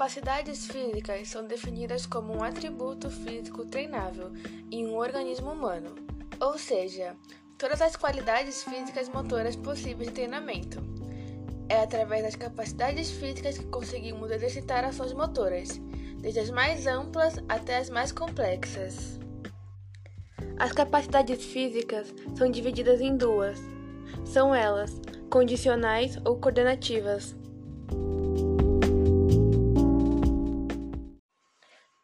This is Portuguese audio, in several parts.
capacidades físicas são definidas como um atributo físico treinável em um organismo humano, ou seja, todas as qualidades físicas motoras possíveis de treinamento. É através das capacidades físicas que conseguimos exercitar ações motoras, desde as mais amplas até as mais complexas. As capacidades físicas são divididas em duas. São elas condicionais ou coordenativas.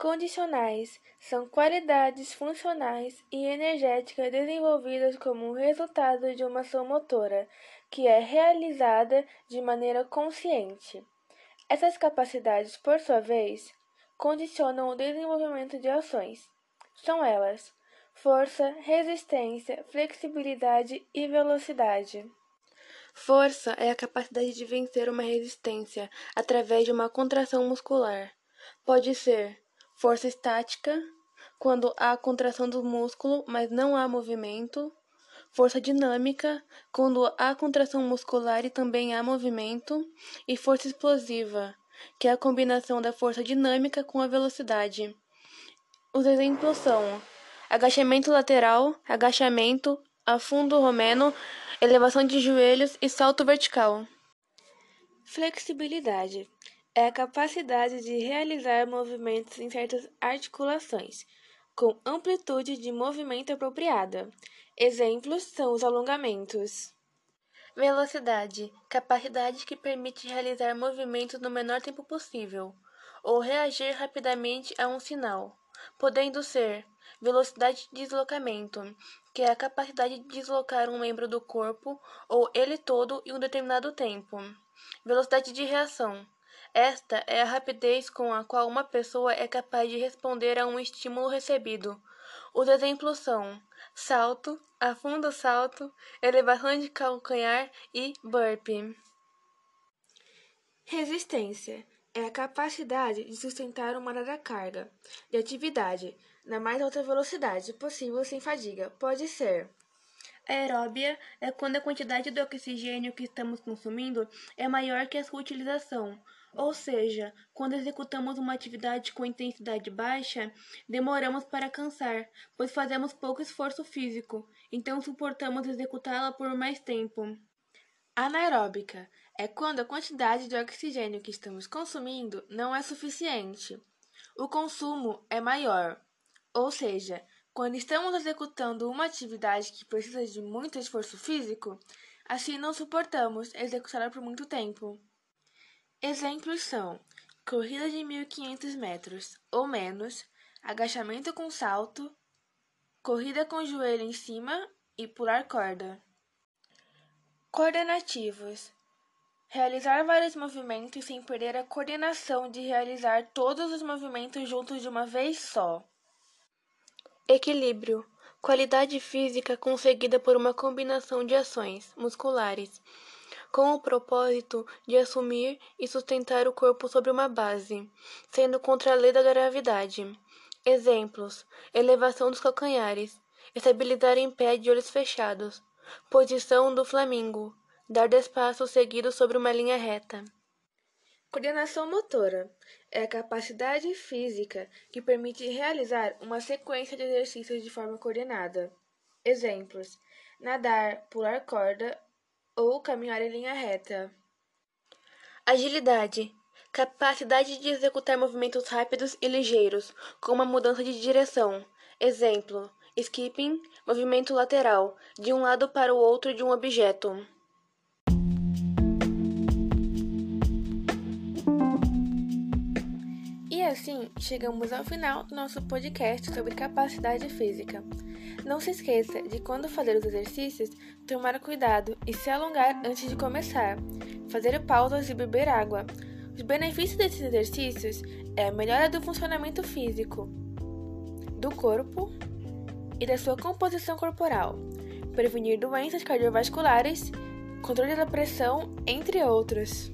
Condicionais são qualidades funcionais e energéticas desenvolvidas como resultado de uma ação motora que é realizada de maneira consciente. Essas capacidades, por sua vez, condicionam o desenvolvimento de ações. São elas: força, resistência, flexibilidade e velocidade. Força é a capacidade de vencer uma resistência através de uma contração muscular. Pode ser Força estática, quando há contração do músculo, mas não há movimento. Força dinâmica, quando há contração muscular e também há movimento. E força explosiva, que é a combinação da força dinâmica com a velocidade. Os exemplos são agachamento lateral, agachamento, afundo romeno, elevação de joelhos e salto vertical. Flexibilidade é a capacidade de realizar movimentos em certas articulações, com amplitude de movimento apropriada. Exemplos são os alongamentos. Velocidade capacidade que permite realizar movimentos no menor tempo possível, ou reagir rapidamente a um sinal, podendo ser velocidade de deslocamento, que é a capacidade de deslocar um membro do corpo ou ele todo em um determinado tempo. Velocidade de reação esta é a rapidez com a qual uma pessoa é capaz de responder a um estímulo recebido. Os exemplos são salto, afundo salto, elevação de calcanhar e burpee. Resistência é a capacidade de sustentar uma dada carga de atividade na mais alta velocidade possível sem fadiga. Pode ser aeróbia é quando a quantidade de oxigênio que estamos consumindo é maior que a sua utilização, ou seja, quando executamos uma atividade com intensidade baixa, demoramos para cansar, pois fazemos pouco esforço físico, então suportamos executá-la por mais tempo. Anaeróbica é quando a quantidade de oxigênio que estamos consumindo não é suficiente. O consumo é maior, ou seja, quando estamos executando uma atividade que precisa de muito esforço físico, assim não suportamos executá-la por muito tempo. Exemplos são corrida de 1.500 metros ou menos, agachamento com salto, corrida com o joelho em cima e pular corda. Coordenativos realizar vários movimentos sem perder a coordenação de realizar todos os movimentos juntos de uma vez só. Equilíbrio qualidade física conseguida por uma combinação de ações musculares com o propósito de assumir e sustentar o corpo sobre uma base, sendo contra a lei da gravidade. Exemplos: elevação dos calcanhares, estabilizar em pé de olhos fechados, posição do flamingo, dar espaço seguido sobre uma linha reta. Coordenação motora é a capacidade física que permite realizar uma sequência de exercícios de forma coordenada. Exemplos: nadar, pular corda ou caminhar em linha reta. Agilidade capacidade de executar movimentos rápidos e ligeiros, com uma mudança de direção. Exemplo: skipping, movimento lateral, de um lado para o outro de um objeto. Assim chegamos ao final do nosso podcast sobre capacidade física. Não se esqueça de quando fazer os exercícios, tomar cuidado e se alongar antes de começar, fazer pausas e beber água. Os benefícios desses exercícios é a melhora do funcionamento físico, do corpo e da sua composição corporal, prevenir doenças cardiovasculares, controle da pressão, entre outros.